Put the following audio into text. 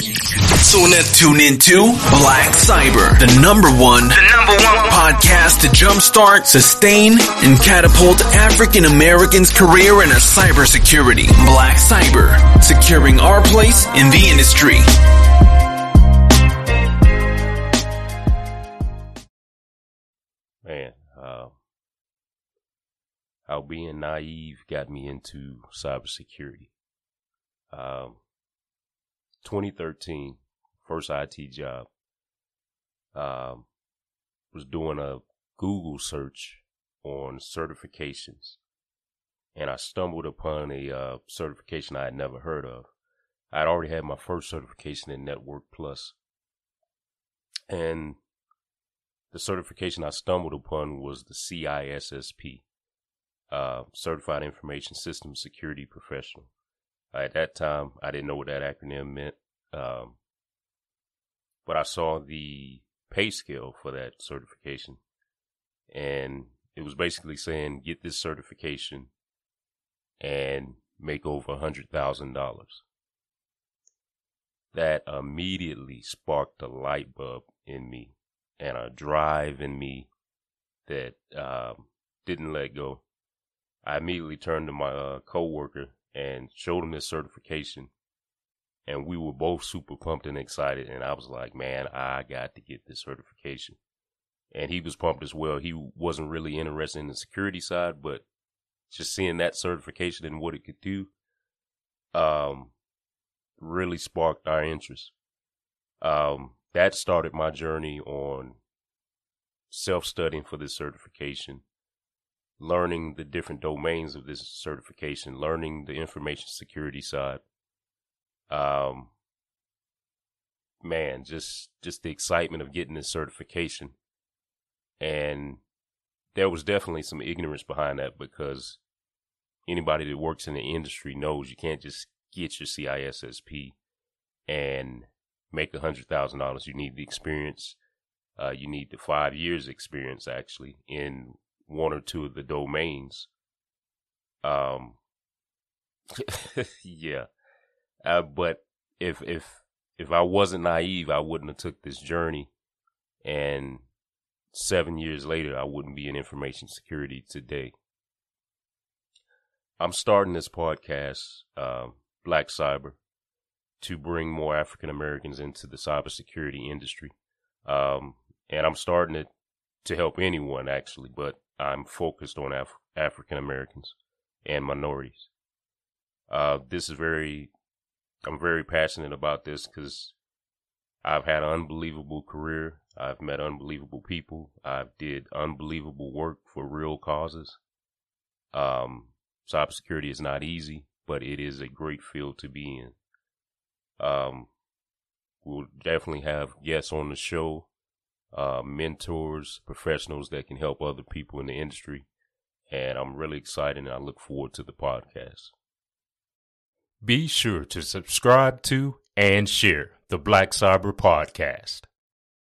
So let's tune into Black Cyber, the number one, the number one podcast to jumpstart, sustain, and catapult African Americans' career in a cybersecurity. Black Cyber, securing our place in the industry. Man, uh, how being naive got me into cybersecurity. Um, 2013, first IT job. Um, was doing a Google search on certifications, and I stumbled upon a uh, certification I had never heard of. I had already had my first certification in Network Plus, and the certification I stumbled upon was the CISSP, uh, Certified Information System Security Professional. At that time, I didn't know what that acronym meant, um, but I saw the pay scale for that certification, and it was basically saying get this certification and make over a hundred thousand dollars. That immediately sparked a light bulb in me and a drive in me that um, didn't let go. I immediately turned to my uh, coworker and showed him this certification, and we were both super pumped and excited. And I was like, "Man, I got to get this certification." And he was pumped as well. He wasn't really interested in the security side, but just seeing that certification and what it could do, um, really sparked our interest. Um, that started my journey on self studying for this certification, learning the different domains of this certification, learning the information security side. Um, man, just just the excitement of getting this certification, and there was definitely some ignorance behind that because anybody that works in the industry knows you can't just get your CISSP and make a hundred thousand dollars. You need the experience. Uh, you need the five years experience actually in one or two of the domains. Um, yeah. Uh, but if if if I wasn't naive, I wouldn't have took this journey, and seven years later, I wouldn't be in information security today. I'm starting this podcast, uh, Black Cyber, to bring more African Americans into the cybersecurity industry. Um, and I'm starting it to help anyone actually, but I'm focused on Af- African Americans and minorities. Uh, this is very, I'm very passionate about this because I've had an unbelievable career. I've met unbelievable people. I've did unbelievable work for real causes. Um, cybersecurity is not easy, but it is a great field to be in. Um, we'll definitely have guests on the show, uh, mentors, professionals that can help other people in the industry. And I'm really excited and I look forward to the podcast. Be sure to subscribe to and share the Black Cyber Podcast.